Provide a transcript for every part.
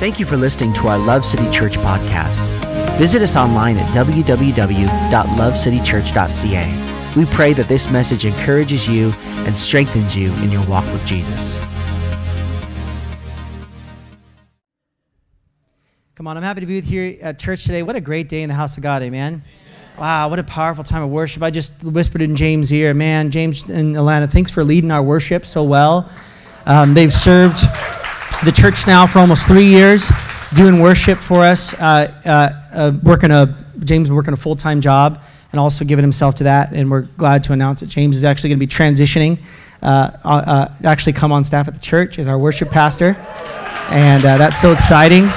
Thank you for listening to our Love City Church podcast. Visit us online at www.lovecitychurch.ca. We pray that this message encourages you and strengthens you in your walk with Jesus. Come on, I'm happy to be with you at church today. What a great day in the house of God, amen. Wow, what a powerful time of worship. I just whispered in James' ear, man, James and Alana, thanks for leading our worship so well. Um, they've served the church now for almost three years, doing worship for us, uh, uh, uh, working a, James working a full-time job and also giving himself to that. And we're glad to announce that James is actually going to be transitioning, actually come on staff at the church as our worship pastor. And that's so exciting.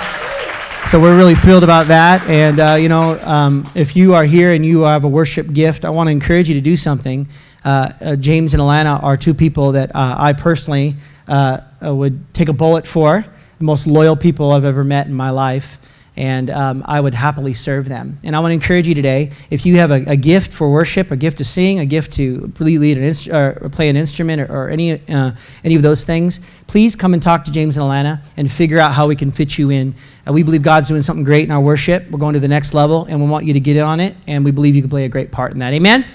So we're really thrilled about that. And, uh, you know, um, if you are here and you have a worship gift, I want to encourage you to do something. Uh, uh, James and Alana are two people that I personally uh, uh, would take a bullet for, the most loyal people I've ever met in my life. And um, I would happily serve them. And I want to encourage you today if you have a, a gift for worship, a gift to sing, a gift to lead an inst- or play an instrument, or, or any, any of those things, please come and talk to James and Alana and figure out how we can fit you in. Uh, we believe God's doing something great in our worship. We're going to the next level, and we want you to get in on it, and we believe you can play a great part in that. Amen?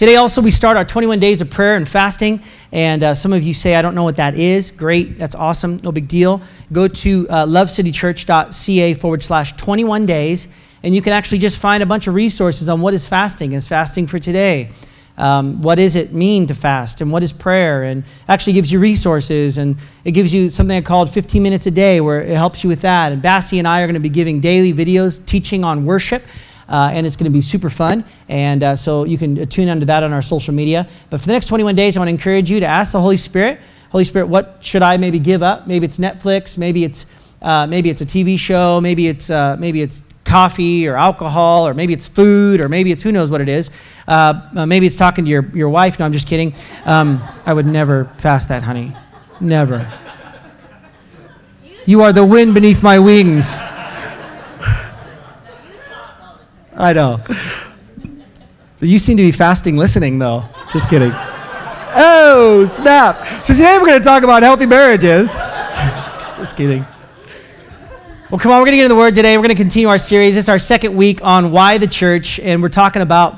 Today, also, we start our 21 days of prayer and fasting. And uh, some of you say, I don't know what that is. Great. That's awesome. No big deal. Go to uh, lovecitychurch.ca forward slash 21 days, and you can actually just find a bunch of resources on what is fasting. Is fasting for today? um, what does it mean to fast and what is prayer and actually gives you resources and it gives you something called 15 minutes a day where it helps you with that and Bassie and i are going to be giving daily videos teaching on worship and it's going to be super fun and uh, so you can tune into that on our social media but for the next 21 days i want to encourage you to ask the holy spirit holy spirit what should i maybe give up maybe it's netflix maybe it's uh, maybe it's a tv show maybe it's uh, maybe it's coffee or alcohol, or maybe it's food, or maybe it's who knows what it is. Uh, uh, maybe it's talking to your, your wife. No, I'm just kidding. Um, I would never fast that, honey. Never. You are the wind beneath my wings. I know. You seem to be fasting listening, though. Just kidding. Oh, snap. So today we're going to talk about healthy marriages. just kidding. Well, come on, we're going to get into the Word today. We're going to continue our series. Is our second week on why the church, and we're talking about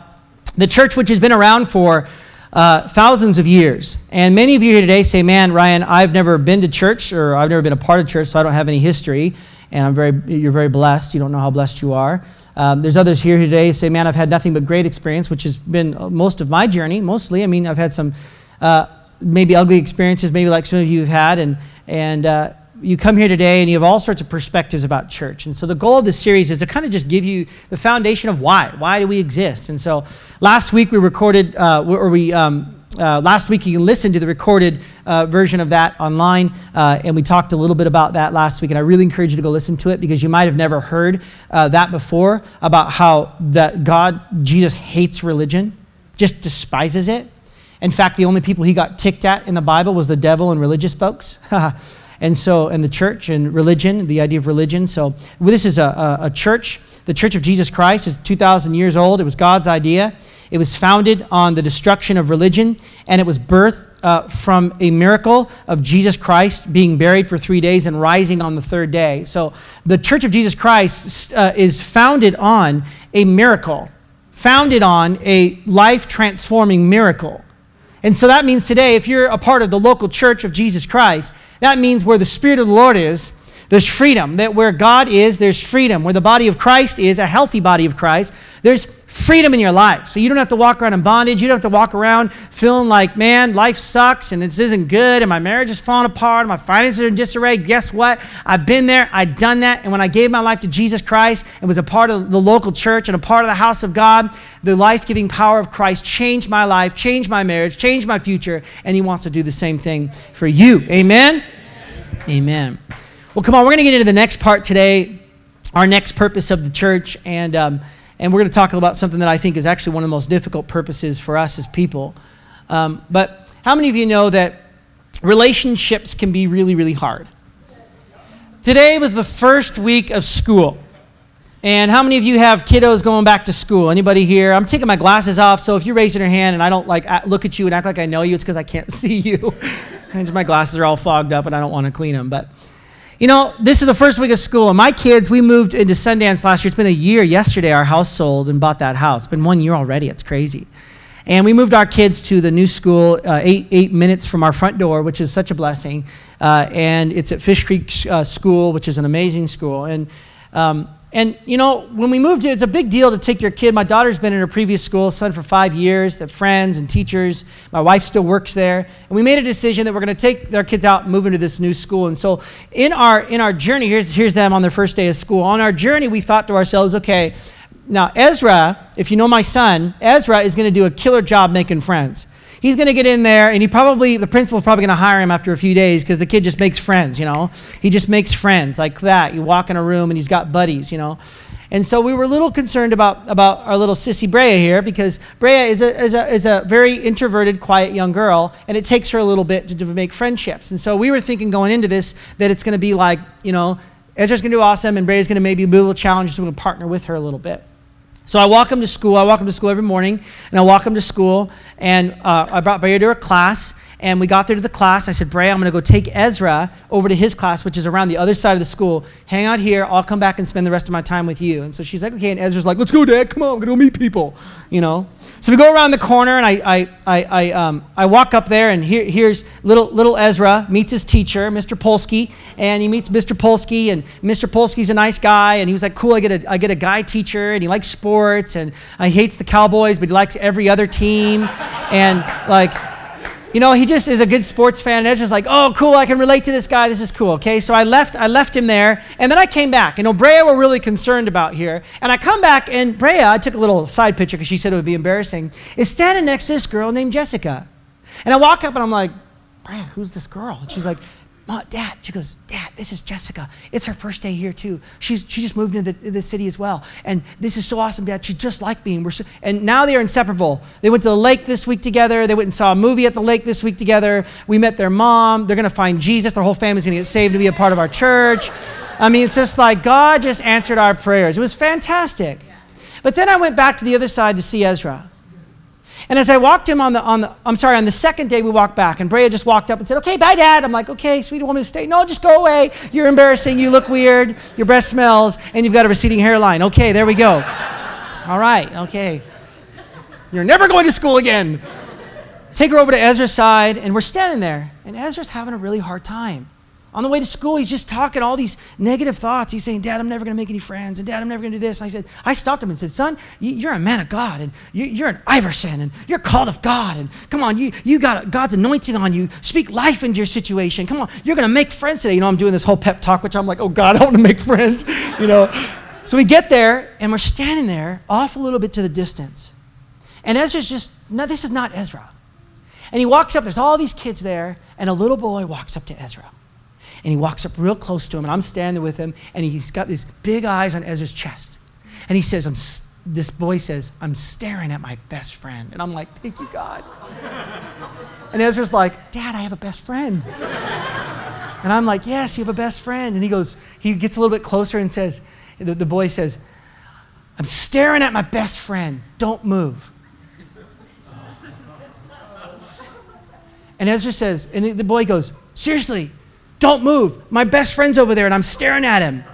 the church, which has been around for uh, thousands of years. And many of you here today say, Man, Ryan, I've never been to church, or I've never been a part of church, so I don't have any history. And I'm very, you're very blessed. You don't know how blessed you are. Um, there's others here today say, Man, I've had nothing but great experience, which has been most of my journey, mostly. I mean, I've had some uh, maybe ugly experiences, maybe like some of you have had, and, and, uh, you come here today and you have all sorts of perspectives about church. And so the goal of this series is to kind of just give you the foundation of why. Why do we exist? And so last week we recorded, uh, or we, um, uh, last week you can listen to the recorded uh, version of that online, uh, and we talked a little bit about that last week. And I really encourage you to go listen to it because you might have never heard uh, that before about how that God, Jesus hates religion, just despises it. In fact, the only people he got ticked at in the Bible was the devil and religious folks. and so and the church and religion the idea of religion so this is a, a, a church the church of jesus christ is 2000 years old it was god's idea it was founded on the destruction of religion and it was birthed uh, from a miracle of jesus christ being buried for three days and rising on the third day so the church of jesus christ uh, is founded on a miracle founded on a life transforming miracle and so that means today, if you're a part of the local church of Jesus Christ, that means where the Spirit of the Lord is, there's freedom. That where God is, there's freedom. Where the body of Christ is, a healthy body of Christ, there's freedom in your life. So you don't have to walk around in bondage. You don't have to walk around feeling like, man, life sucks and this isn't good and my marriage is falling apart and my finances are in disarray. Guess what? I've been there. I've done that. And when I gave my life to Jesus Christ and was a part of the local church and a part of the house of God, the life giving power of Christ changed my life, changed my marriage, changed my future. And He wants to do the same thing for you. Amen? Amen. Amen. Well, come on. We're going to get into the next part today, our next purpose of the church. And, um, and we're going to talk about something that I think is actually one of the most difficult purposes for us as people. Um, but how many of you know that relationships can be really, really hard? Today was the first week of school. And how many of you have kiddos going back to school? Anybody here? I'm taking my glasses off, so if you're raising your hand and I don't like look at you and act like I know you, it's because I can't see you. and my glasses are all fogged up and I don't want to clean them. But you know, this is the first week of school, and my kids, we moved into Sundance last year. It's been a year yesterday, our house sold and bought that house. It's been one year already. It's crazy. And we moved our kids to the new school uh, eight, eight minutes from our front door, which is such a blessing. Uh, and it's at Fish Creek uh, School, which is an amazing school. And, um, and, you know, when we moved here, it's a big deal to take your kid. My daughter's been in her previous school, son, for five years. Have friends and teachers. My wife still works there. And we made a decision that we're going to take our kids out and move into this new school. And so in our, in our journey, here's, here's them on their first day of school. On our journey, we thought to ourselves, okay, now, Ezra, if you know my son, Ezra is going to do a killer job making friends. He's going to get in there, and he probably, the principal's probably going to hire him after a few days because the kid just makes friends, you know? He just makes friends like that. You walk in a room and he's got buddies, you know? And so we were a little concerned about, about our little sissy Brea here because Brea is a, is, a, is a very introverted, quiet young girl, and it takes her a little bit to, to make friendships. And so we were thinking going into this that it's going to be like, you know, Ezra's going to do awesome, and Brea's going to maybe be a little challenged, so we're going to partner with her a little bit. So I walk him to school. I walk him to school every morning, and I walk him to school. And uh, I brought Brea to a class, and we got there to the class. I said, Bray, I'm going to go take Ezra over to his class, which is around the other side of the school. Hang out here. I'll come back and spend the rest of my time with you. And so she's like, okay. And Ezra's like, let's go, Dad. Come on, I'm going to go meet people. You know. So we go around the corner, and I, I, I, I, um, I walk up there, and here, here's little, little Ezra meets his teacher, Mr. Polsky, and he meets Mr. Polsky, and Mr. Polsky's a nice guy, and he was like, cool, I get a, I get a guy teacher, and he likes sports, and he hates the Cowboys, but he likes every other team, and like, you know, he just is a good sports fan. And it's just like, oh, cool, I can relate to this guy. This is cool. Okay, so I left, I left him there, and then I came back. And Brea we're really concerned about here. And I come back, and Brea, I took a little side picture because she said it would be embarrassing, is standing next to this girl named Jessica. And I walk up and I'm like, Brea, who's this girl? And she's like, Dad, she goes, Dad, this is Jessica. It's her first day here too. She's she just moved into the, the city as well, and this is so awesome, Dad. She just like me, and we're so, and now they are inseparable. They went to the lake this week together. They went and saw a movie at the lake this week together. We met their mom. They're gonna find Jesus. Their whole family's gonna get saved to be a part of our church. I mean, it's just like God just answered our prayers. It was fantastic. But then I went back to the other side to see Ezra. And as I walked him on the, on the, I'm sorry, on the second day we walked back, and Brea just walked up and said, okay, bye, Dad. I'm like, okay, sweetie, want me to stay? No, just go away. You're embarrassing. You look weird. Your breath smells, and you've got a receding hairline. Okay, there we go. All right, okay. You're never going to school again. Take her over to Ezra's side, and we're standing there, and Ezra's having a really hard time. On the way to school, he's just talking all these negative thoughts. He's saying, Dad, I'm never going to make any friends. And Dad, I'm never going to do this. And I said, I stopped him and said, Son, you're a man of God. And you're an Iverson. And you're called of God. And come on, you, you got God's anointing on you. Speak life into your situation. Come on, you're going to make friends today. You know, I'm doing this whole pep talk, which I'm like, oh, God, I want to make friends. You know. So we get there, and we're standing there off a little bit to the distance. And Ezra's just, no, this is not Ezra. And he walks up, there's all these kids there, and a little boy walks up to Ezra and he walks up real close to him, and I'm standing with him, and he's got these big eyes on Ezra's chest. And he says, I'm, this boy says, I'm staring at my best friend. And I'm like, thank you, God. And Ezra's like, Dad, I have a best friend. And I'm like, yes, you have a best friend. And he goes, he gets a little bit closer and says, the, the boy says, I'm staring at my best friend. Don't move. And Ezra says, and the boy goes, seriously, don't move. My best friend's over there, and I'm staring at him.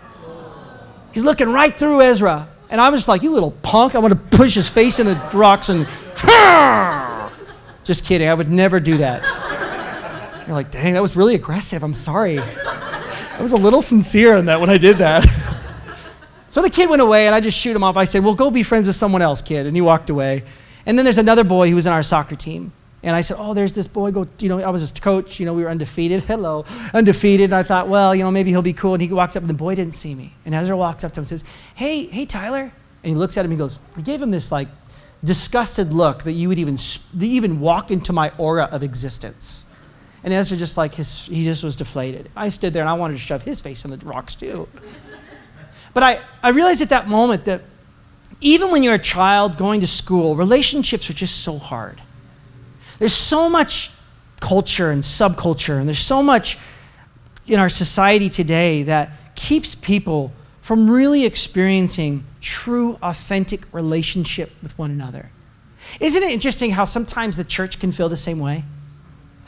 He's looking right through Ezra. And I'm just like, You little punk. I want to push his face in the rocks and. Just kidding. I would never do that. You're like, Dang, that was really aggressive. I'm sorry. I was a little sincere in that when I did that. so the kid went away, and I just shoot him off. I said, Well, go be friends with someone else, kid. And he walked away. And then there's another boy who was in our soccer team. And I said, Oh, there's this boy. Go, you know, I was his coach. You know, we were undefeated. Hello, undefeated. And I thought, well, you know, maybe he'll be cool. And he walks up, and the boy didn't see me. And Ezra walks up to him and says, Hey, hey, Tyler. And he looks at him. He goes, He gave him this like disgusted look that you would even even walk into my aura of existence. And Ezra just like his, he just was deflated. I stood there and I wanted to shove his face in the rocks too. But I, I realized at that moment that even when you're a child going to school, relationships are just so hard. There's so much culture and subculture, and there's so much in our society today that keeps people from really experiencing true, authentic relationship with one another. Isn't it interesting how sometimes the church can feel the same way?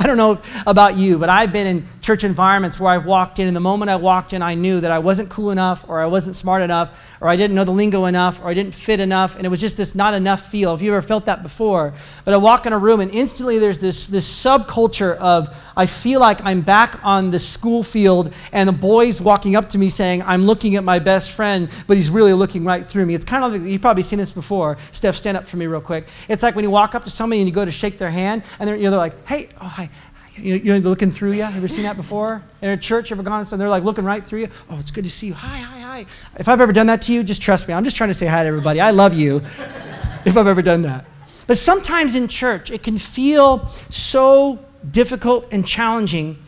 I don't know about you, but I've been in church environments where I've walked in, and the moment I walked in, I knew that I wasn't cool enough, or I wasn't smart enough, or I didn't know the lingo enough, or I didn't fit enough, and it was just this not enough feel. Have you ever felt that before? But I walk in a room, and instantly there's this, this subculture of I feel like I'm back on the school field, and the boys walking up to me saying, I'm looking at my best friend, but he's really looking right through me. It's kind of like, you've probably seen this before. Steph, stand up for me real quick. It's like when you walk up to somebody and you go to shake their hand, and they're, you know, they're like, hey, oh, hi you know, they're looking through you. Have you ever seen that before? In a church, ever gone and they're like looking right through you? Oh, it's good to see you. Hi, hi, hi. If I've ever done that to you, just trust me. I'm just trying to say hi to everybody. I love you if I've ever done that. But sometimes in church, it can feel so difficult and challenging.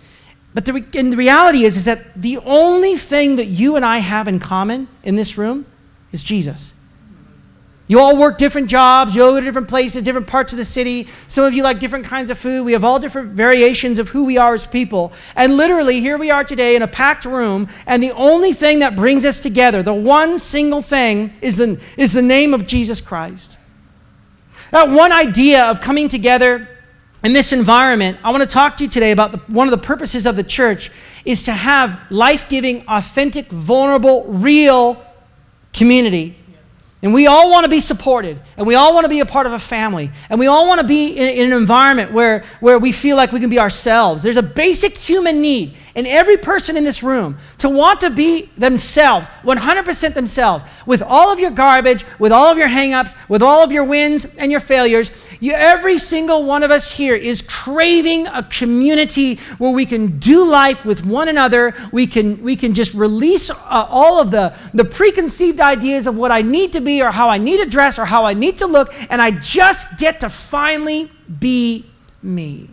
But the, and the reality is, is that the only thing that you and I have in common in this room is Jesus. You all work different jobs, you all go to different places, different parts of the city. Some of you like different kinds of food. We have all different variations of who we are as people. And literally, here we are today in a packed room, and the only thing that brings us together, the one single thing, is the, is the name of Jesus Christ. That one idea of coming together in this environment, I want to talk to you today about the, one of the purposes of the church is to have life giving, authentic, vulnerable, real community and we all want to be supported, and we all want to be a part of a family, and we all want to be in, in, an environment where, where we feel like we can be ourselves. There's a basic human need in every person in this room to want to be themselves, 100% themselves, with all of your garbage, with all of your hangups, with all of your wins and your failures. You, every single one of us here is craving a community where we can do life with one another. We can, we can just release uh, all of the, the preconceived ideas of what I need to be or how I need to dress or how I need to look, and I just get to finally be me.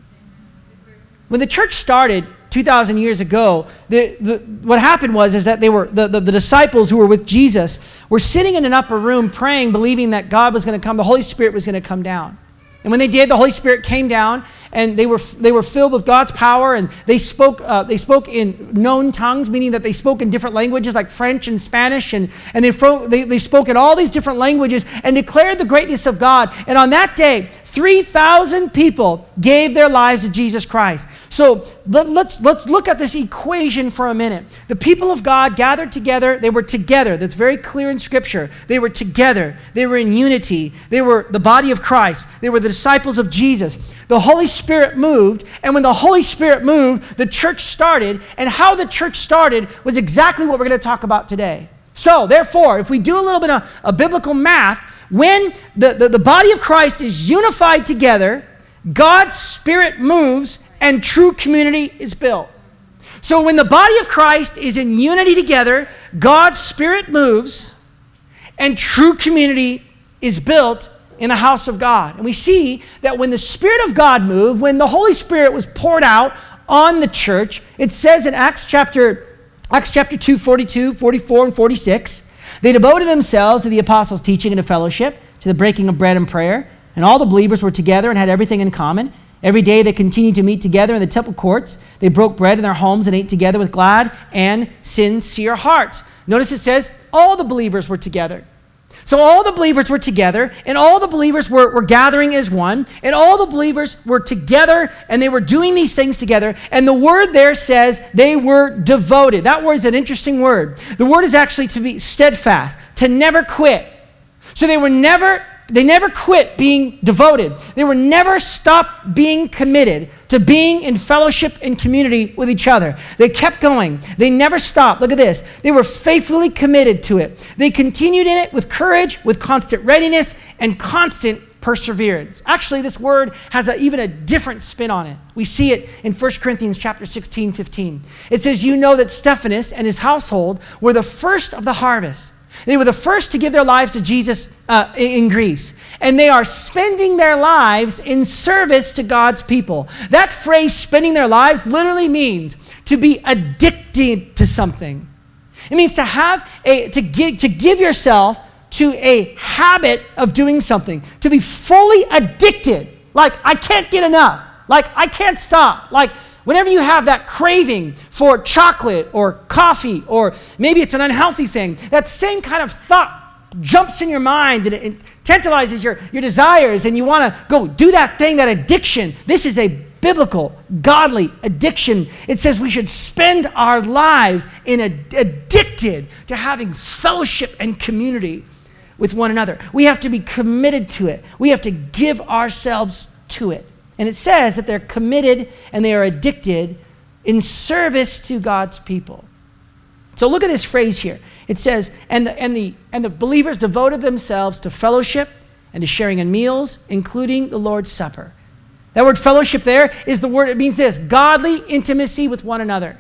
When the church started, 2,000 years ago, the, the, what happened was is that they were, the, the, the, disciples who were with Jesus were sitting in an upper room praying, believing that God was going to come, the Holy Spirit was going to come down. And when they did, the Holy Spirit came down and they were, they were filled with God's power and they spoke, uh, they spoke in known tongues, meaning that they spoke in different languages like French and Spanish. And, and they, they, they spoke in all these different languages and declared the greatness of God. And on that day, 3,000 people gave their lives to Jesus Christ. So let, us let's look at this equation for a minute. The people of God gathered together. They were together. That's very clear in Scripture. They were together. They were in unity. They were the body of Christ. They were the disciples of Jesus. The Holy Spirit moved. And when the Holy Spirit moved, the church started. And how the church started was exactly what we're going to talk about today. So, therefore, if we do a little bit of a biblical math, when the, the, the body of Christ is unified together, God's Spirit moves and true community is built. So when the body of Christ is in unity together, God's Spirit moves and true community is built in the house of God. And we see that when the Spirit of God moved, when the Holy Spirit was poured out on the church, it says in Acts chapter Acts chapter 2, 42, 44, and 46, they devoted themselves to the apostles' teaching and to fellowship, to the breaking of bread and prayer. And all the believers were together and had everything in common. Every day they continued to meet together in the temple courts. They broke bread in their homes and ate together with glad and sincere hearts. Notice it says all the believers were together. So all the believers were together, and all the believers were, were gathering as one, and all the believers were together, and they were doing these things together. And the word there says they were devoted. That word is an interesting word. The word is actually to be steadfast, to never quit. So they were never they never quit being devoted. They were never stopped being committed to being in fellowship and community with each other. They kept going. They never stopped. Look at this. They were faithfully committed to it. They continued in it with courage, with constant readiness, and constant perseverance. Actually, this word has a, even a different spin on it. We see it in 1 Corinthians chapter 16, 15. It says, You know that Stephanas and his household were the first of the harvest. They were the first to give their lives to Jesus uh, in Greece. And they are spending their lives in service to God's people. That phrase, spending their lives, literally means to be addicted to something. It means to have a, to give, to give yourself to a habit of doing something, to be fully addicted. Like, I can't get enough. Like, I can't stop. Like, Whenever you have that craving for chocolate or coffee, or maybe it's an unhealthy thing, that same kind of thought jumps in your mind and it tantalizes your, your desires, and you want to go do that thing, that addiction. This is a biblical, godly addiction. It says we should spend our lives in a, addicted to having fellowship and community with one another. We have to be committed to it. We have to give ourselves to it. And it says that they're committed and they are addicted in service to God's people. So look at this phrase here. It says, and the, and the, and the believers devoted themselves to fellowship and to sharing in meals, including the Lord's Supper. That word fellowship there is the word, it means this godly intimacy with one another.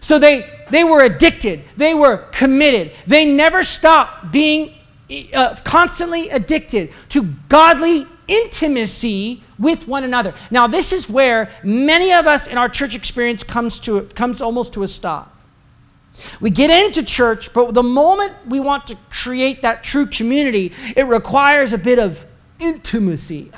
So they, they were addicted, they were committed, they never stopped being uh, constantly addicted to godly intimacy with one another. Now, this is where many of us in our church experience comes to comes almost to a stop. We get into church, but the moment we want to create that true community, it requires a bit of intimacy.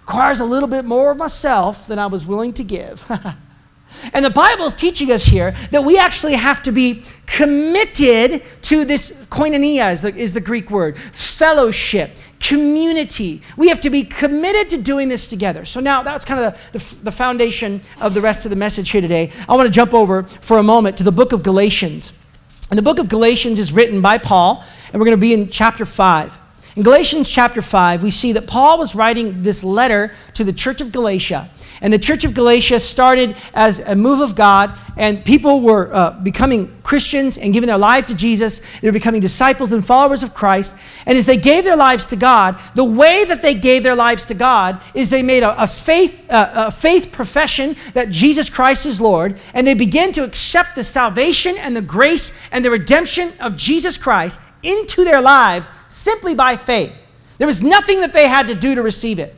requires a little bit more of myself than I was willing to give. and the Bible is teaching us here that we actually have to be committed to this koinonia is the, is the Greek word, fellowship community. We have to be committed to doing this together. So now that's kind of the, the, the, foundation of the rest of the message here today. I want to jump over for a moment to the book of Galatians. And the book of Galatians is written by Paul, and we're going to be in chapter 5. In Galatians chapter 5, we see that Paul was writing this letter to the church of Galatia. And the church of Galatia started as a move of God, and people were uh, becoming Christians and giving their life to Jesus. They were becoming disciples and followers of Christ. And as they gave their lives to God, the way that they gave their lives to God is they made a, a faith, uh, a faith profession that Jesus Christ is Lord, and they began to accept the salvation and the grace and the redemption of Jesus Christ into their lives simply by faith. There was nothing that they had to do to receive it.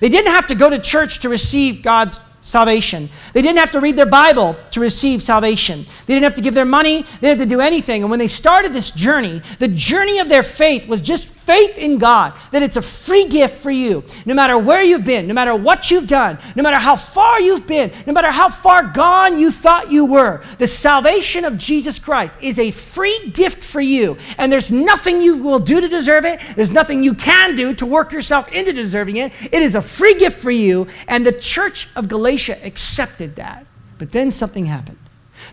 They didn't have to go to church to receive God's salvation. They didn't have to read their Bible to receive salvation. They didn't have to give their money. They didn't have to do anything. And when they started this journey, the journey of their faith was just faith in God, that it's a free gift for you. No matter where you've been, no matter what you've done, no matter how far you've been, no matter how far gone you thought you were, the salvation of Jesus Christ is a free gift for you. And there's nothing you will do to deserve it, there's nothing you can do to work yourself into deserving it. It is a free gift for you. And the church of Galatia accepted that. But then something happened.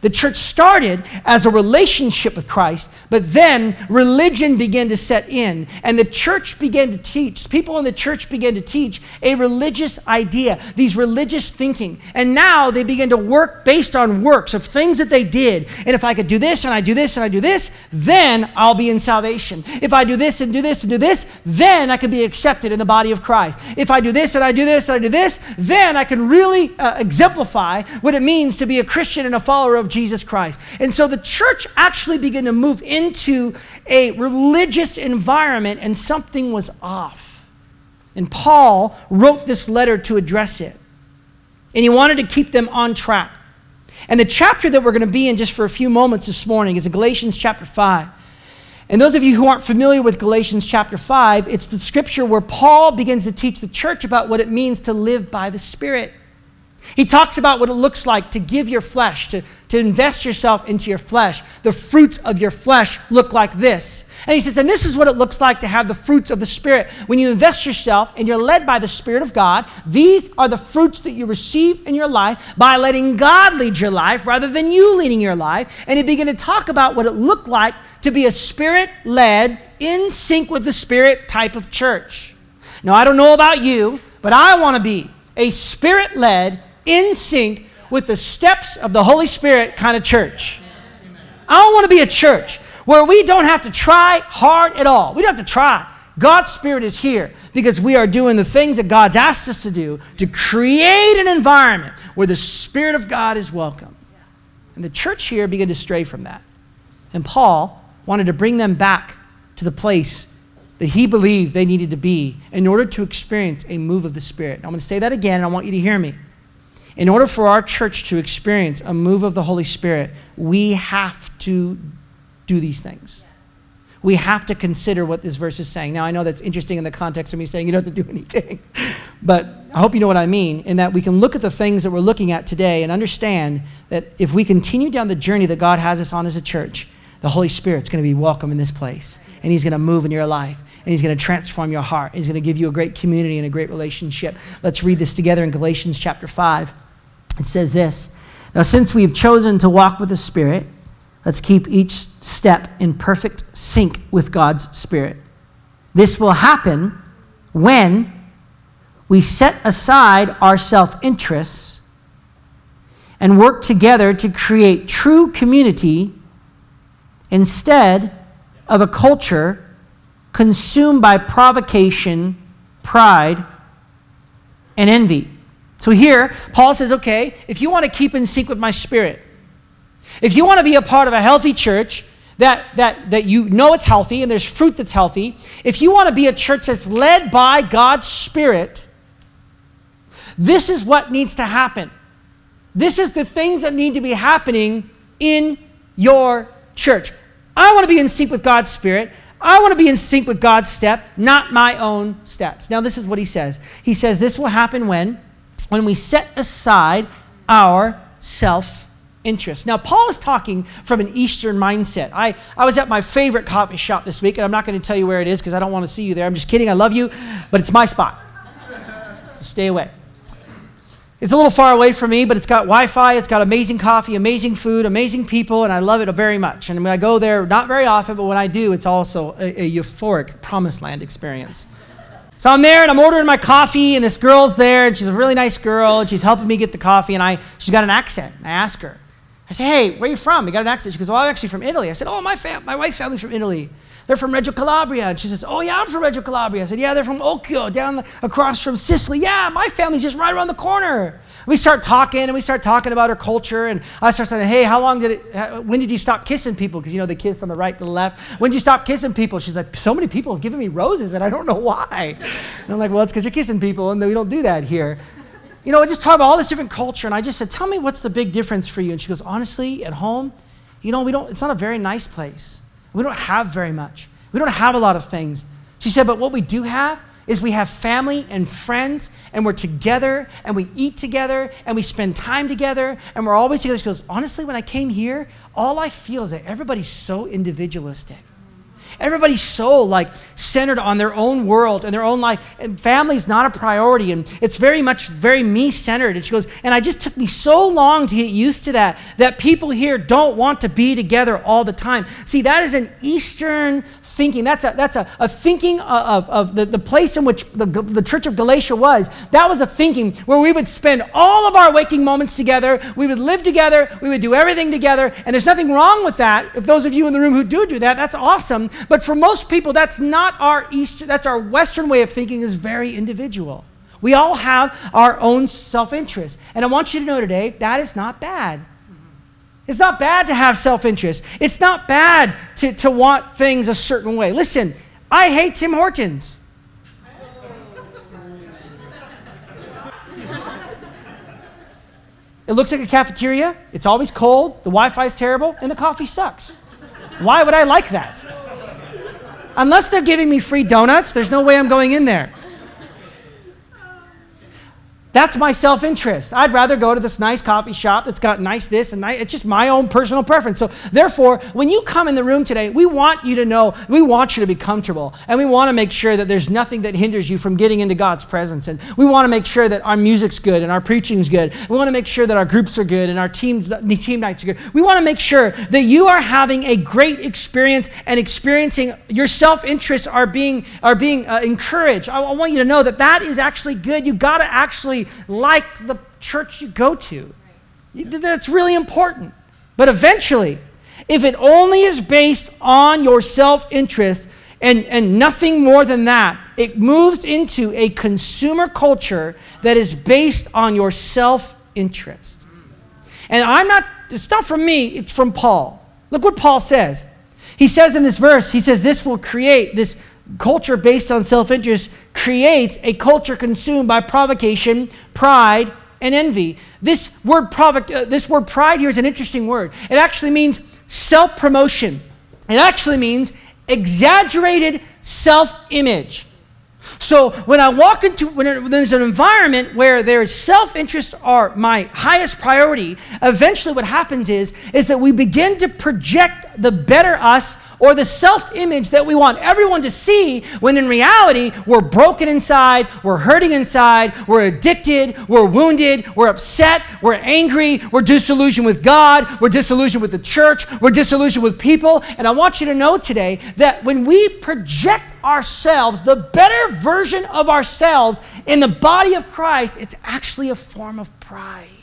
The church started as a relationship with Christ, but then religion began to set in, and the church began to teach. People in the church began to teach a religious idea, these religious thinking. And now they begin to work based on works of things that they did. And if I could do this, and I do this, and I do this, then I'll be in salvation. If I do this, and do this, and do this, then I can be accepted in the body of Christ. If I do this, and I do this, and I do this, then I can really uh, exemplify what it means to be a Christian and a follower of Jesus Christ. And so the church actually began to move into a religious environment, and something was off. And Paul wrote this letter to address it. And he wanted to keep them on track. And the chapter that we're going to be in just for a few moments this morning is Galatians chapter 5. And those of you who aren't familiar with Galatians chapter 5, it's the scripture where Paul begins to teach the church about what it means to live by the Spirit. He talks about what it looks like to give your flesh, to, to invest yourself into your flesh. The fruits of your flesh look like this. And he says, and this is what it looks like to have the fruits of the Spirit. When you invest yourself and you're led by the Spirit of God, these are the fruits that you receive in your life by letting God lead your life rather than you leading your life. And he began to talk about what it looked like to be a Spirit led, in sync with the Spirit type of church. Now, I don't know about you, but I want to be a Spirit led, in sync with the steps of the Holy Spirit kind of church. I don't want to be a church where we don't have to try hard at all. We don't have to try. God's Spirit is here because we are doing the things that God's asked us to do to create an environment where the Spirit of God is welcome. And the church here began to stray from that. And Paul wanted to bring them back to the place that he believed they needed to be in order to experience a move of the Spirit. Now, I'm going to say that again, and I want you to hear me. In order for our church to experience a move of the Holy Spirit, we have to do these things. We have to consider what this verse is saying. Now, I know that's interesting in the context of me saying you don't have to do anything, but I hope you know what I mean in that we can look at the things that we're looking at today and understand that if we continue down the journey that God has us on as a church, the Holy Spirit's going to be welcome in this place. And He's going to move in your life. And He's going to transform your heart. He's going to give you a great community and a great relationship. Let's read this together in Galatians chapter 5. It says this Now, since we have chosen to walk with the Spirit, let's keep each step in perfect sync with God's Spirit. This will happen when we set aside our self interests and work together to create true community instead of a culture consumed by provocation, pride, and envy. So here, Paul says, okay, if you want to keep in sync with my spirit, if you want to be a part of a healthy church, that, that, that you know it's healthy and there's fruit that's healthy, if you want to be a church that's led by God's Spirit, this is what needs to happen. This is the things that need to be happening in your church. I want to be in sync with God's Spirit. I want to be in sync with God's step, not my own steps. Now, this is what he says. He says this will happen when? When we set aside our self interest. Now, Paul is talking from an Eastern mindset. I, I was at my favorite coffee shop this week, and I'm not going to tell you where it is because I don't want to see you there. I'm just kidding. I love you, but it's my spot. So stay away. It's a little far away from me, but it's got Wi Fi, it's got amazing coffee, amazing food, amazing people, and I love it very much. And I go there, not very often, but when I do, it's also a, a euphoric promised land experience. So I'm there and I'm ordering my coffee, and this girl's there, and she's a really nice girl, and she's helping me get the coffee, and I, she's got an accent. I ask her, I say, hey, where are you from? You got an accent. She goes, well, I'm actually from Italy. I said, oh, my, fam- my wife's family's from Italy. They're from Reggio Calabria. And she says, Oh, yeah, I'm from Reggio Calabria. I said, Yeah, they're from Occhio, down across from Sicily. Yeah, my family's just right around the corner. We start talking and we start talking about her culture. And I start saying, Hey, how long did it, when did you stop kissing people? Because, you know, they kiss on the right to the left. When did you stop kissing people? She's like, So many people have given me roses and I don't know why. And I'm like, Well, it's because you're kissing people and we don't do that here. You know, I just talked about all this different culture. And I just said, Tell me what's the big difference for you? And she goes, Honestly, at home, you know, we don't, it's not a very nice place. We don't have very much. We don't have a lot of things. She said, but what we do have is we have family and friends, and we're together, and we eat together, and we spend time together, and we're always together. She goes, honestly, when I came here, all I feel is that everybody's so individualistic. Everybody's so like centered on their own world and their own life. And family's not a priority. And it's very much very me-centered. And she goes, and I just took me so long to get used to that, that people here don't want to be together all the time. See, that is an Eastern thinking. That's a, that's a, a thinking of, of the, the place in which the, the church of Galatia was. That was a thinking where we would spend all of our waking moments together. We would live together. We would do everything together. And there's nothing wrong with that. If those of you in the room who do do that, that's awesome. But for most people, that's not our Eastern, that's our Western way of thinking is very individual. We all have our own self interest. And I want you to know today that is not bad. It's not bad to have self interest. It's not bad to, to want things a certain way. Listen, I hate Tim Hortons. It looks like a cafeteria. It's always cold. The Wi Fi is terrible. And the coffee sucks. Why would I like that? Unless they're giving me free donuts, there's no way I'm going in there. That's my self interest. I'd rather go to this nice coffee shop that's got nice this and nice, it's just my own personal preference. So, therefore, when you come in the room today, we want you to know, we want you to be comfortable. And we want to make sure that there's nothing that hinders you from getting into God's presence. And we want to make sure that our music's good and our preaching's good. We want to make sure that our groups are good and our teams, team nights are good. We want to make sure that you are having a great experience and experiencing your self interests are being, are being uh, encouraged. I, I want you to know that that is actually good. You got to actually like the church you go to. That's really important. But eventually, if it only is based on your self interest and, and nothing more than that, it moves into a consumer culture that is based on your self interest. And I'm not, it's not from me, it's from Paul. Look what Paul says. He says in this verse, he says, This will create, this culture based on self interest creates a culture consumed by provocation, pride, and envy. This word, provoc- uh, this word pride here is an interesting word. It actually means self promotion, it actually means exaggerated self image. So when I walk into when there's an environment where there's self-interest are my highest priority, eventually what happens is is that we begin to project the better us or the self image that we want everyone to see when in reality we're broken inside, we're hurting inside, we're addicted, we're wounded, we're upset, we're angry, we're disillusioned with God, we're disillusioned with the church, we're disillusioned with people. And I want you to know today that when we project ourselves, the better version of ourselves in the body of Christ, it's actually a form of pride.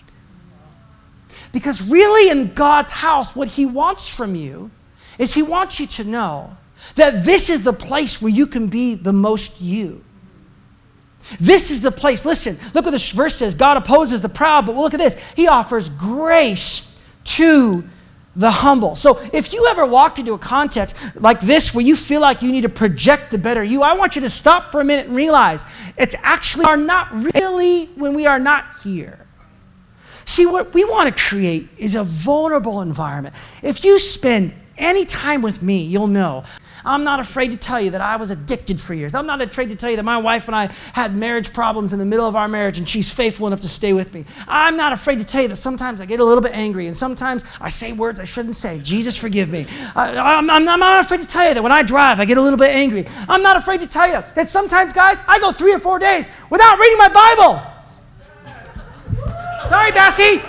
Because really, in God's house, what He wants from you is He wants you to know that this is the place where you can be the most you. This is the place. Listen, look what this verse says God opposes the proud, but look at this. He offers grace to the humble. So if you ever walk into a context like this where you feel like you need to project the better you, I want you to stop for a minute and realize it's actually are not really when we are not here. See, what we want to create is a vulnerable environment. If you spend any time with me, you'll know. I'm not afraid to tell you that I was addicted for years. I'm not afraid to tell you that my wife and I had marriage problems in the middle of our marriage and she's faithful enough to stay with me. I'm not afraid to tell you that sometimes I get a little bit angry and sometimes I say words I shouldn't say. Jesus, forgive me. I, am not afraid to tell you that when I drive, I get a little bit angry. I'm not afraid to tell you that sometimes, guys, I go three or four days without reading my Bible. Sorry, Bessie.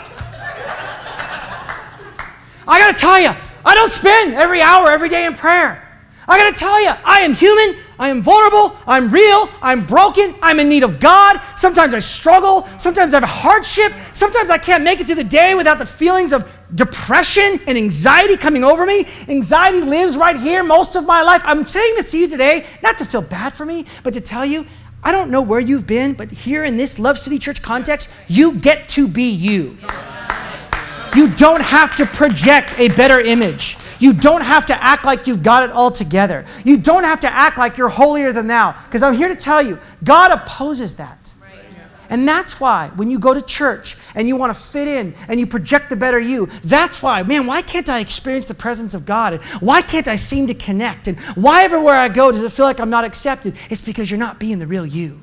I got to tell you, I don't spend every hour, every day in prayer. I got to tell you, I am human. I am vulnerable. I'm real. I'm broken. I'm in need of God. Sometimes I struggle. Sometimes I have hardship. Sometimes I can't make it through the day without the feelings of depression and anxiety coming over me. Anxiety lives right here most of my life. I'm saying this to you today, not to feel bad for me, but to tell you I don't know where you've been, but here in this Love City Church context, you get to be you. You don't have to project a better image. You don't have to act like you've got it all together. You don't have to act like you're holier than thou. Because I'm here to tell you, God opposes that. And that's why when you go to church and you want to fit in and you project the better you, that's why, man, why can't I experience the presence of God? And why can't I seem to connect? And why everywhere I go does it feel like I'm not accepted? It's because you're not being the real you.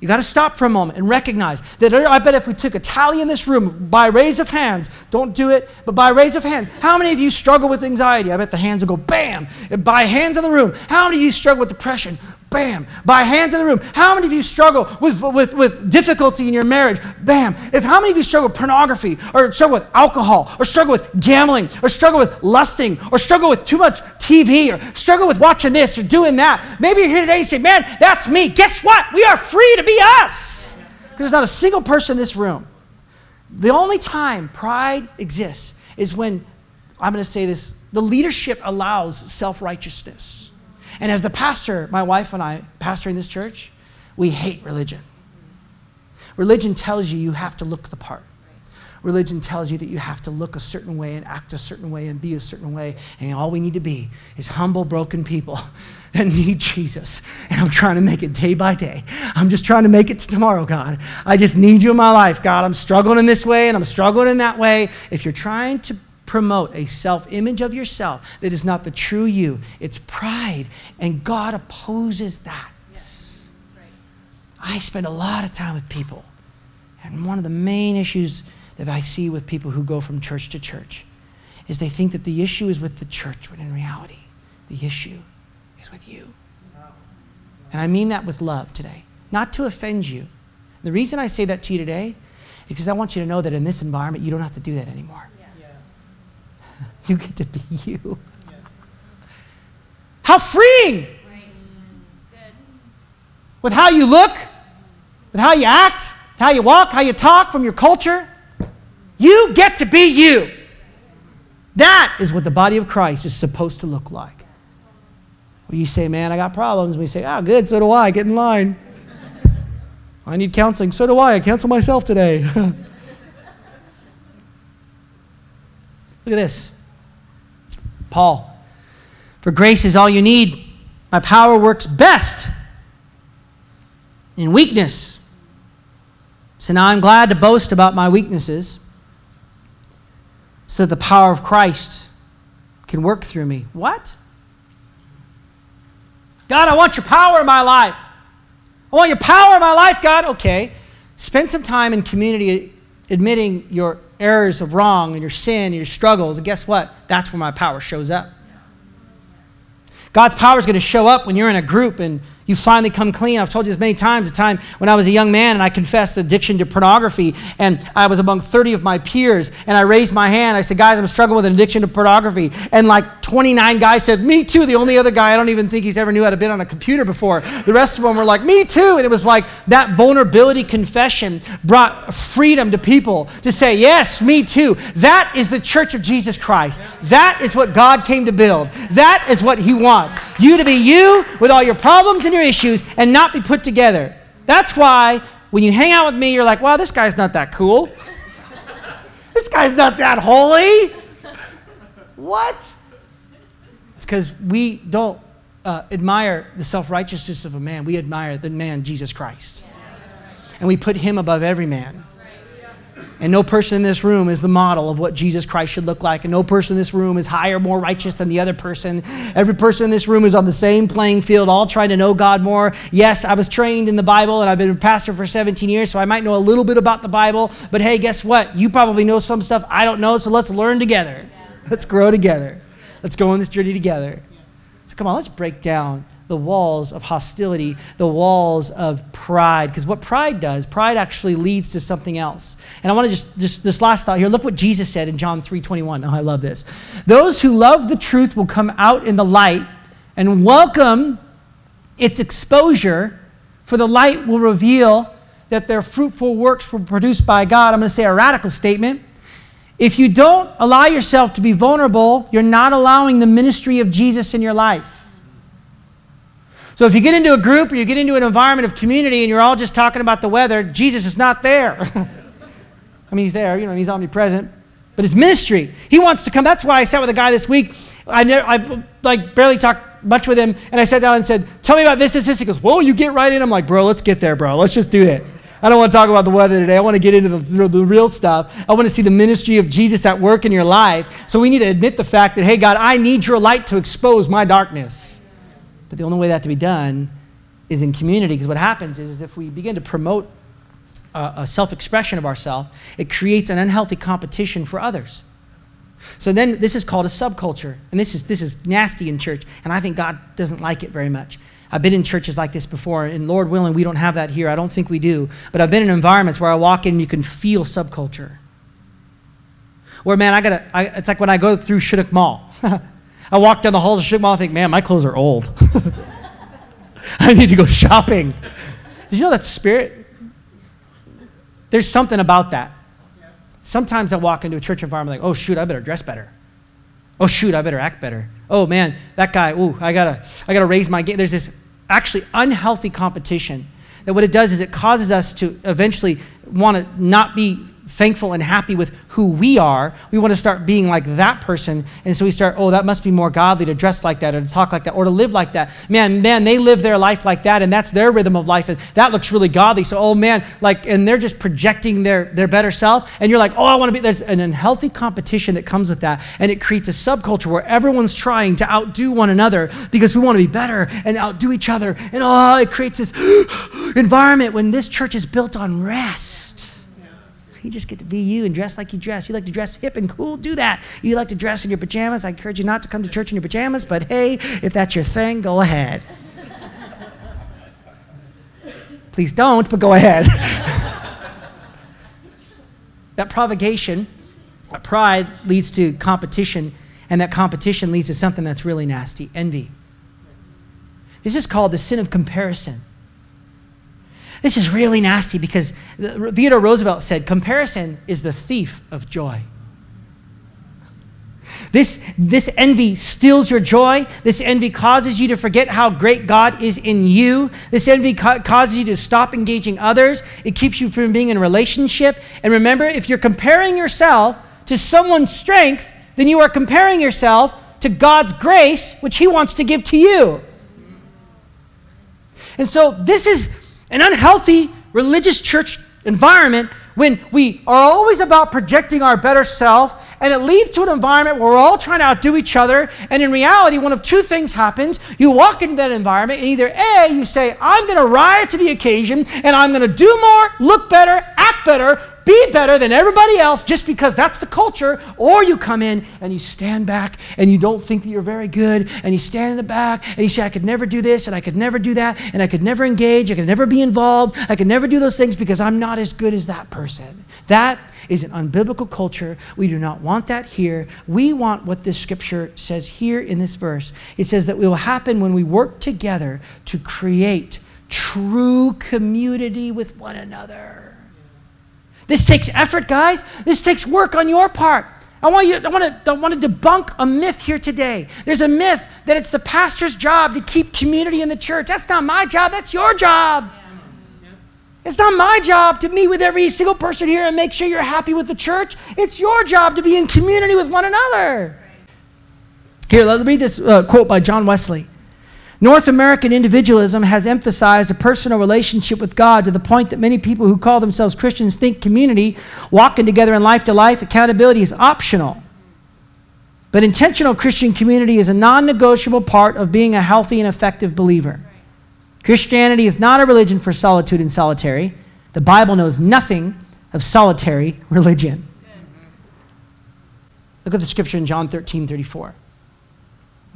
You got to stop for a moment and recognize that I bet if we took a tally in this room by raise of hands, don't do it, but by raise of hands, how many of you struggle with anxiety? I bet the hands will go bam. By hands in the room, how many of you struggle with depression? Bam. By hands in the room. How many of you struggle with, with, with difficulty in your marriage? Bam. If how many of you struggle with pornography or struggle with alcohol or struggle with gambling or struggle with lusting or struggle with too much TV or struggle with watching this or doing that? Maybe you're here today and say, man, that's me. Guess what? We are free to be us. Because there's not a single person in this room. The only time pride exists is when, I'm going to say this, the leadership allows self righteousness. And as the pastor, my wife and I, pastoring this church, we hate religion. Religion tells you you have to look the part. Religion tells you that you have to look a certain way and act a certain way and be a certain way. And all we need to be is humble, broken people that need Jesus. And I'm trying to make it day by day. I'm just trying to make it to tomorrow, God. I just need you in my life, God. I'm struggling in this way and I'm struggling in that way. If you're trying to promote a self image of yourself that is not the true you. It's pride, and God opposes that. Yes, right. I spend a lot of time with people, and one of the main issues that I see with people who go from church to church is they think that the issue is with the church, when in reality, the issue is with you. And I mean that with love today, not to offend you. The reason I say that to you today is because I want you to know that in this environment, you don't have to do that anymore. You get to be you. How freeing! With how you look, with how you act, how you walk, how you talk from your culture. You get to be you. That is what the body of Christ is supposed to look like. When you say, man, I got problems, we say, ah, good, so do I. Get in line. I need counseling. So do I. I counsel myself today. Look at this. Paul, for grace is all you need. My power works best in weakness. So now I'm glad to boast about my weaknesses so the power of Christ can work through me. What? God, I want your power in my life. I want your power in my life, God. Okay. Spend some time in community admitting your errors of wrong and your sin and your struggles. And guess what? That's where my power shows up. God's power is going to show up when you're in a group and you finally come clean. I've told you this many times. A time when I was a young man and I confessed addiction to pornography, and I was among 30 of my peers, and I raised my hand. I said, Guys, I'm struggling with an addiction to pornography. And like 29 guys said, Me too. The only other guy I don't even think he's ever knew how to be on a computer before. The rest of them were like, Me too. And it was like that vulnerability confession brought freedom to people to say, Yes, me too. That is the church of Jesus Christ. That is what God came to build. That is what He wants. You to be you with all your problems and your issues and not be put together. That's why when you hang out with me, you're like, wow, this guy's not that cool. this guy's not that holy. What? It's because we don't uh, admire the self righteousness of a man, we admire the man, Jesus Christ. And we put him above every man. And no person in this room is the model of what Jesus Christ should look like. And no person in this room is higher, more righteous than the other person. Every person in this room is on the same playing field, all trying to know God more. Yes, I was trained in the Bible and I've been a pastor for 17 years, so I might know a little bit about the Bible. But hey, guess what? You probably know some stuff I don't know, so let's learn together. Let's grow together. Let's go on this journey together. So come on, let's break down the walls of hostility, the walls of pride. Because what pride does, pride actually leads to something else. And I want to just, just this last thought here. Look what Jesus said in John 3 21. Oh, I love this. Those who love the truth will come out in the light and welcome its exposure, for the light will reveal that their fruitful works were produced by God. I'm going to say a radical statement. If you don't allow yourself to be vulnerable, you're not allowing the ministry of Jesus in your life. So if you get into a group or you get into an environment of community and you're all just talking about the weather, Jesus is not there. I mean, he's there, you know, he's omnipresent, but his ministry, he wants to come. That's why I sat with a guy this week. I, never, I like barely talked much with him, and I sat down and said, "Tell me about this, this, this." He goes, "Whoa, you get right in." I'm like, "Bro, let's get there, bro. Let's just do it." I don't want to talk about the weather today. I want to get into the, the, real stuff. I want to see the ministry of Jesus at work in your life. So we need to admit the fact that, hey, God, I need your light to expose my darkness. But the only way that to be done is in community, because what happens is if we begin to promote uh, a, a self expression of ourselves, it creates an unhealthy competition for others. So then this is called a subculture. And this is, this is nasty in church. And I think God doesn't like it very much. I've been in churches like this before, and Lord willing, we don't have that here. I don't think we do. But I've been in environments where I walk in and you can feel subculture. Where, man, I gotta, I, it's like when I go through Chinook Mall. I walk down the halls of Chinook Mall and think, man, my clothes are old. I need to go shopping. Did you know that spirit? There's something about that. Sometimes I walk into a church environment like, oh shoot, I better dress better. Oh shoot, I better act better. Oh man, that guy, ooh, I gotta, I gotta raise my game. There's this actually unhealthy competition that what it does is it causes us to eventually want to not be thankful and happy with who we are. We want to start being like that person. And so we start, oh, that must be more godly to dress like that or to talk like that or to live like that. Man, man, they live their life like that and that's their rhythm of life. And that looks really godly. So, oh man, like, and they're just projecting their, their better self. And you're like, oh, I want to be, there's an unhealthy competition that comes with that. And it creates a subculture where everyone's trying to outdo one another because we want to be better and outdo each other. And oh, it creates this environment when this church is built on rest you just get to be you and dress like you dress. You like to dress hip and cool, do that. You like to dress in your pajamas. I encourage you not to come to church in your pajamas, but hey, if that's your thing, go ahead. Please don't, but go ahead. that provocation, that pride leads to competition, and that competition leads to something that's really nasty envy. This is called the sin of comparison. This is really nasty because Theodore Roosevelt said comparison is the thief of joy. This, this envy steals your joy. This envy causes you to forget how great God is in you. This envy ca- causes you to stop engaging others. It keeps you from being in a relationship. And remember, if you're comparing yourself to someone's strength, then you are comparing yourself to God's grace, which He wants to give to you. And so, this is an unhealthy religious church environment when we are always about projecting our better self and it leads to an environment where we're all trying to outdo each other. And in reality, one of two things happens. You walk into that environment, and either A, you say, I'm going to rise to the occasion, and I'm going to do more, look better, act better, be better than everybody else just because that's the culture, or you come in and you stand back and you don't think that you're very good, and you stand in the back and you say, I could never do this, and I could never do that, and I could never engage, I could never be involved, I could never do those things because I'm not as good as that person. That is an unbiblical culture. We do not want that here. We want what this scripture says here in this verse. It says that it will happen when we work together to create true community with one another. This takes effort, guys. This takes work on your part. I want, you, I, want to, I want to debunk a myth here today. There's a myth that it's the pastor's job to keep community in the church. That's not my job, that's your job. It's not my job to meet with every single person here and make sure you're happy with the church. It's your job to be in community with one another. Here, let me read this uh, quote by John Wesley. North American individualism has emphasized a personal relationship with God to the point that many people who call themselves Christians think community, walking together in life to life, accountability is optional. But intentional Christian community is a non negotiable part of being a healthy and effective believer. Christianity is not a religion for solitude and solitary. The Bible knows nothing of solitary religion. Look at the scripture in John 13 34.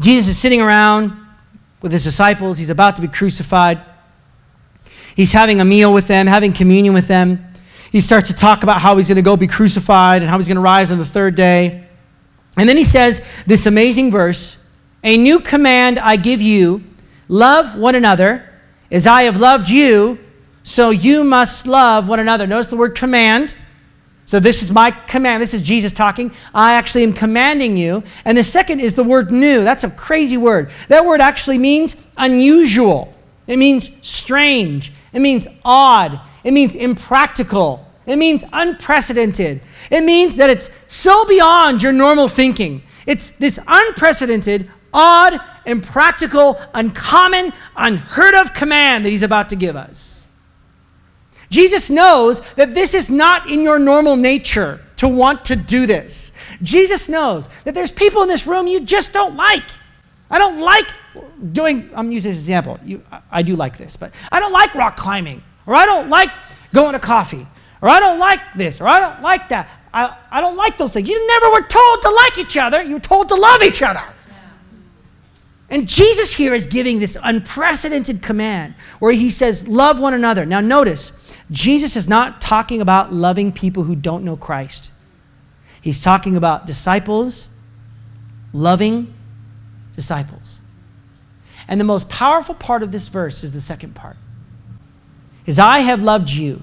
Jesus is sitting around with his disciples. He's about to be crucified. He's having a meal with them, having communion with them. He starts to talk about how he's going to go be crucified and how he's going to rise on the third day. And then he says this amazing verse A new command I give you love one another as I have loved you, so you must love one another. Notice the word command. So this is my command. This is Jesus talking. I actually am commanding you. And the second is the word new. That's a crazy word. That word actually means unusual. It means strange. It means odd. It means impractical. It means unprecedented. It means that it's so beyond your normal thinking. It's this unprecedented, odd, impractical, uncommon, unheard of command that he's about to give us. Jesus knows that this is not in your normal nature to want to do this. Jesus knows that there's people in this room you just don't like. I don't like doing, I'm using this example. You, I do like this, but I don't like rock climbing, or I don't like going to coffee, or I don't like this, or I don't like that. I, I don't like those things. You never were told to like each other, you were told to love each other. And Jesus here is giving this unprecedented command where he says, Love one another. Now, notice, Jesus is not talking about loving people who don't know Christ. He's talking about disciples loving disciples. And the most powerful part of this verse is the second part. Is I have loved you.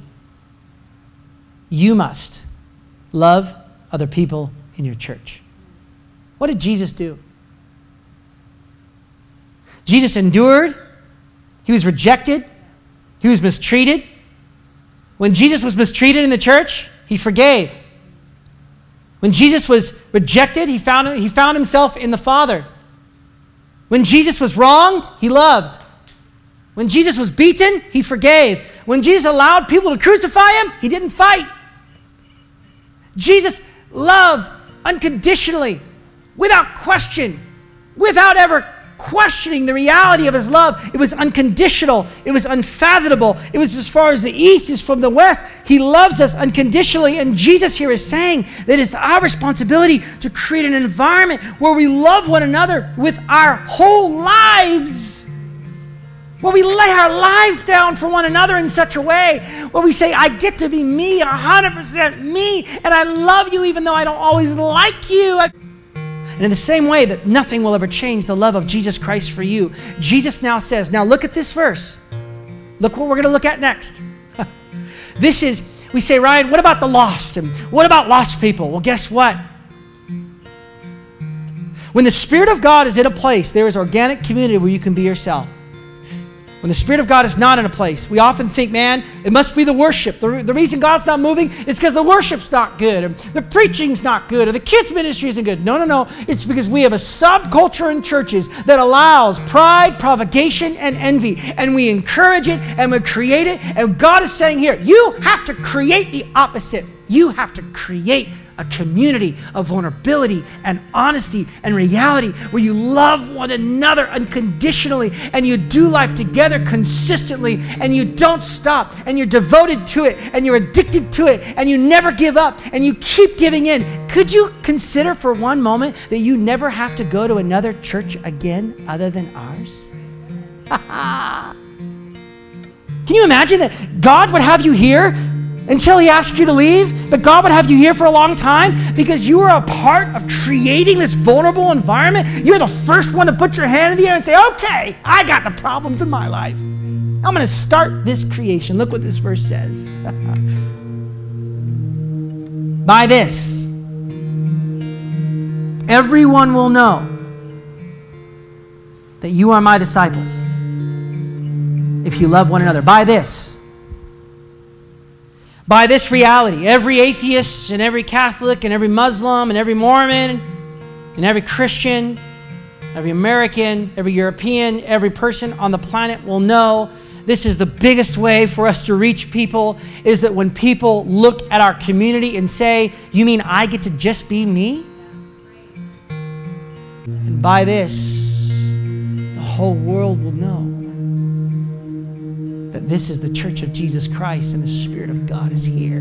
You must love other people in your church. What did Jesus do? Jesus endured, he was rejected, he was mistreated. When Jesus was mistreated in the church, he forgave. When Jesus was rejected, he found, he found himself in the Father. When Jesus was wronged, he loved. When Jesus was beaten, he forgave. When Jesus allowed people to crucify him, he didn't fight. Jesus loved unconditionally, without question, without ever questioning the reality of his love. It was unconditional, it was unfathomable. It was as far as the east is from the west. He loves us unconditionally. And Jesus here is saying that it's our responsibility to create an environment where we love one another with our whole lives. Where we lay our lives down for one another in such a way where we say, I get to be me, 100% me, and I love you even though I don't always like you. I and in the same way that nothing will ever change the love of Jesus Christ for you, Jesus now says, Now look at this verse. Look what we're going to look at next. this is, we say, Ryan, what about the lost? And what about lost people? Well, guess what? When the Spirit of God is in a place, there is organic community where you can be yourself. When the Spirit of God is not in a place, we often think, man, it must be the worship. The, the reason God's not moving is because the worship's not good, or the preaching's not good, or the kids' ministry isn't good. No, no, no. It's because we have a subculture in churches that allows pride, provocation, and envy. And we encourage it and we create it. And God is saying here, you have to create the opposite. You have to create a community of vulnerability and honesty and reality where you love one another unconditionally and you do life together consistently and you don't stop and you're devoted to it and you're addicted to it and you never give up and you keep giving in. Could you consider for one moment that you never have to go to another church again other than ours? Can you imagine that God would have you here until He asked you to leave? But God would have you here for a long time because you are a part of creating this vulnerable environment. You're the first one to put your hand in the air and say, okay, I got the problems in my life. I'm going to start this creation. Look what this verse says. By this, everyone will know that you are my disciples if you love one another. By this, by this reality, every atheist and every Catholic and every Muslim and every Mormon and every Christian, every American, every European, every person on the planet will know this is the biggest way for us to reach people is that when people look at our community and say, You mean I get to just be me? And by this, the whole world will know that this is the church of Jesus Christ and the Spirit of God is here.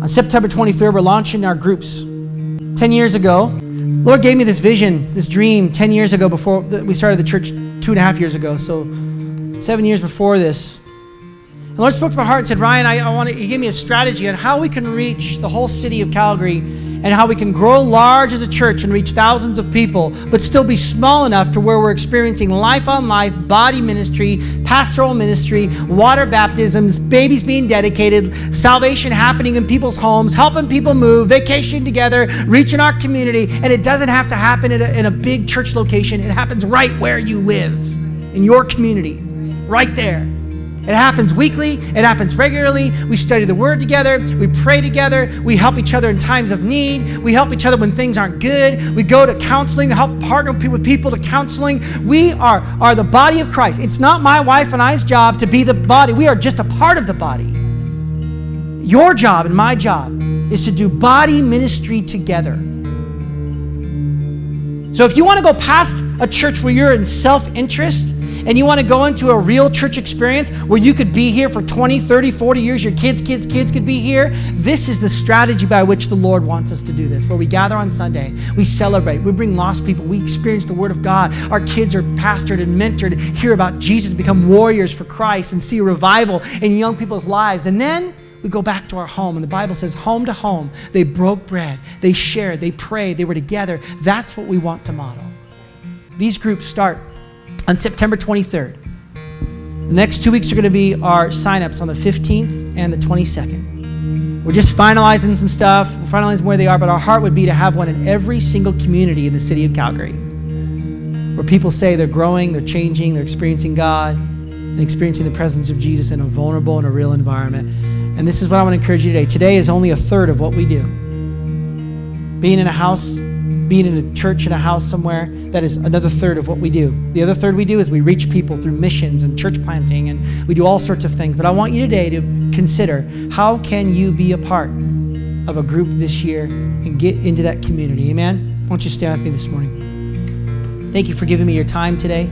On September 23rd, we're launching our groups. 10 years ago, Lord gave me this vision, this dream 10 years ago before we started the church two and a half years ago. So, seven years before this. The Lord spoke to my heart and said, Ryan, I, I want to, He gave me a strategy on how we can reach the whole city of Calgary and how we can grow large as a church and reach thousands of people, but still be small enough to where we're experiencing life on life, body ministry, pastoral ministry, water baptisms, babies being dedicated, salvation happening in people's homes, helping people move, vacation together, reaching our community. And it doesn't have to happen in a, in a big church location, it happens right where you live, in your community, right there. It happens weekly, it happens regularly. We study the word together, we pray together, we help each other in times of need, we help each other when things aren't good. We go to counseling, help partner with people to counseling. We are, are the body of Christ. It's not my wife and I's job to be the body, we are just a part of the body. Your job and my job is to do body ministry together. So if you want to go past a church where you're in self interest, and you want to go into a real church experience where you could be here for 20, 30, 40 years, your kids, kids, kids could be here, this is the strategy by which the Lord wants us to do this. Where we gather on Sunday, we celebrate, we bring lost people, we experience the Word of God. Our kids are pastored and mentored, hear about Jesus, become warriors for Christ, and see revival in young people's lives. And then we go back to our home, and the Bible says, home to home, they broke bread, they shared, they prayed, they were together. That's what we want to model. These groups start on September 23rd. The next two weeks are going to be our signups on the 15th and the 22nd. We're just finalizing some stuff, we're finalizing where they are, but our heart would be to have one in every single community in the city of Calgary where people say they're growing, they're changing, they're experiencing God, and experiencing the presence of Jesus in a vulnerable and a real environment. And this is what I want to encourage you today. Today is only a third of what we do. Being in a house being in a church in a house somewhere, that is another third of what we do. The other third we do is we reach people through missions and church planting and we do all sorts of things. But I want you today to consider how can you be a part of a group this year and get into that community. Amen. Why don't you stand with me this morning? Thank you for giving me your time today.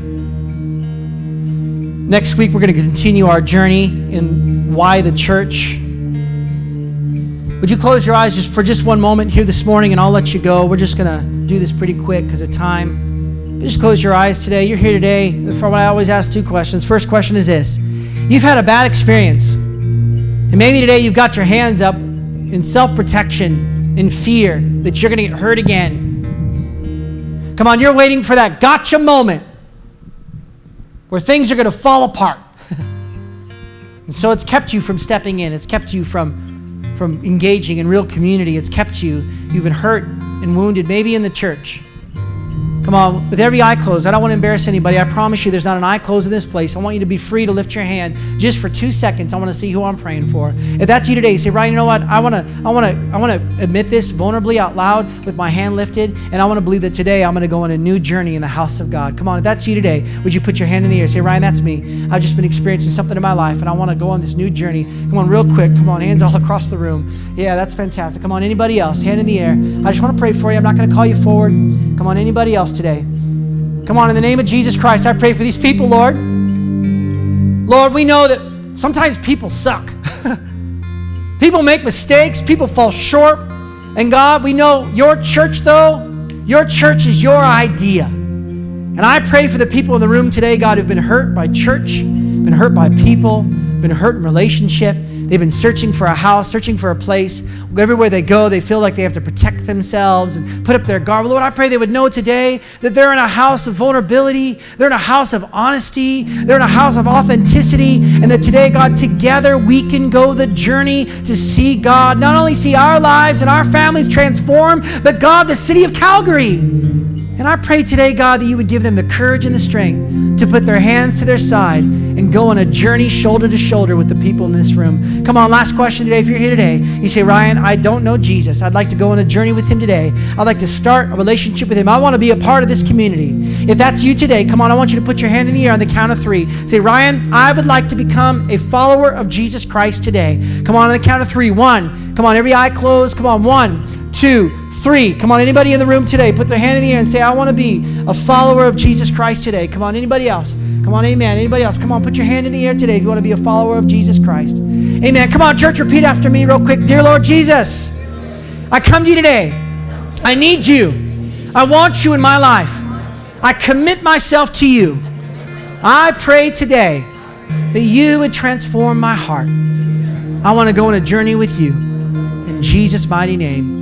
Next week, we're going to continue our journey in why the church. Would you close your eyes just for just one moment here this morning and I'll let you go. We're just going to do this pretty quick because of time. But just close your eyes today. You're here today what I always ask two questions. First question is this You've had a bad experience. And maybe today you've got your hands up in self protection, in fear that you're going to get hurt again. Come on, you're waiting for that gotcha moment where things are going to fall apart. and so it's kept you from stepping in, it's kept you from from engaging in real community. It's kept you. You've been hurt and wounded, maybe in the church. Come on, with every eye closed. I don't want to embarrass anybody. I promise you there's not an eye closed in this place. I want you to be free to lift your hand just for two seconds. I want to see who I'm praying for. If that's you today, say, Ryan, you know what? I want to I want to I want to admit this vulnerably out loud with my hand lifted, and I want to believe that today I'm going to go on a new journey in the house of God. Come on, if that's you today, would you put your hand in the air? Say, Ryan, that's me. I've just been experiencing something in my life, and I want to go on this new journey. Come on, real quick. Come on, hands all across the room. Yeah, that's fantastic. Come on, anybody else? Hand in the air. I just want to pray for you. I'm not going to call you forward. Come on, anybody else today? Come on, in the name of Jesus Christ, I pray for these people, Lord. Lord, we know that sometimes people suck. people make mistakes, people fall short. And God, we know your church, though, your church is your idea. And I pray for the people in the room today, God, who've been hurt by church, been hurt by people, been hurt in relationship. They've been searching for a house, searching for a place. Everywhere they go, they feel like they have to protect themselves and put up their guard. Lord, I pray they would know today that they're in a house of vulnerability, they're in a house of honesty, they're in a house of authenticity, and that today, God, together we can go the journey to see God, not only see our lives and our families transform, but God, the city of Calgary. And I pray today, God, that you would give them the courage and the strength to put their hands to their side and go on a journey shoulder to shoulder with the people in this room. Come on, last question today. If you're here today, you say, Ryan, I don't know Jesus. I'd like to go on a journey with him today. I'd like to start a relationship with him. I want to be a part of this community. If that's you today, come on, I want you to put your hand in the air on the count of three. Say, Ryan, I would like to become a follower of Jesus Christ today. Come on, on the count of three. One. Come on, every eye closed. Come on, one two, three. Come on, anybody in the room today, put their hand in the air and say, I want to be a follower of Jesus Christ today. Come on, anybody else? Come on, amen. Anybody else? Come on, put your hand in the air today if you want to be a follower of Jesus Christ. Amen. Come on, church, repeat after me real quick. Dear Lord Jesus, I come to you today. I need you. I want you in my life. I commit myself to you. I pray today that you would transform my heart. I want to go on a journey with you. In Jesus' mighty name.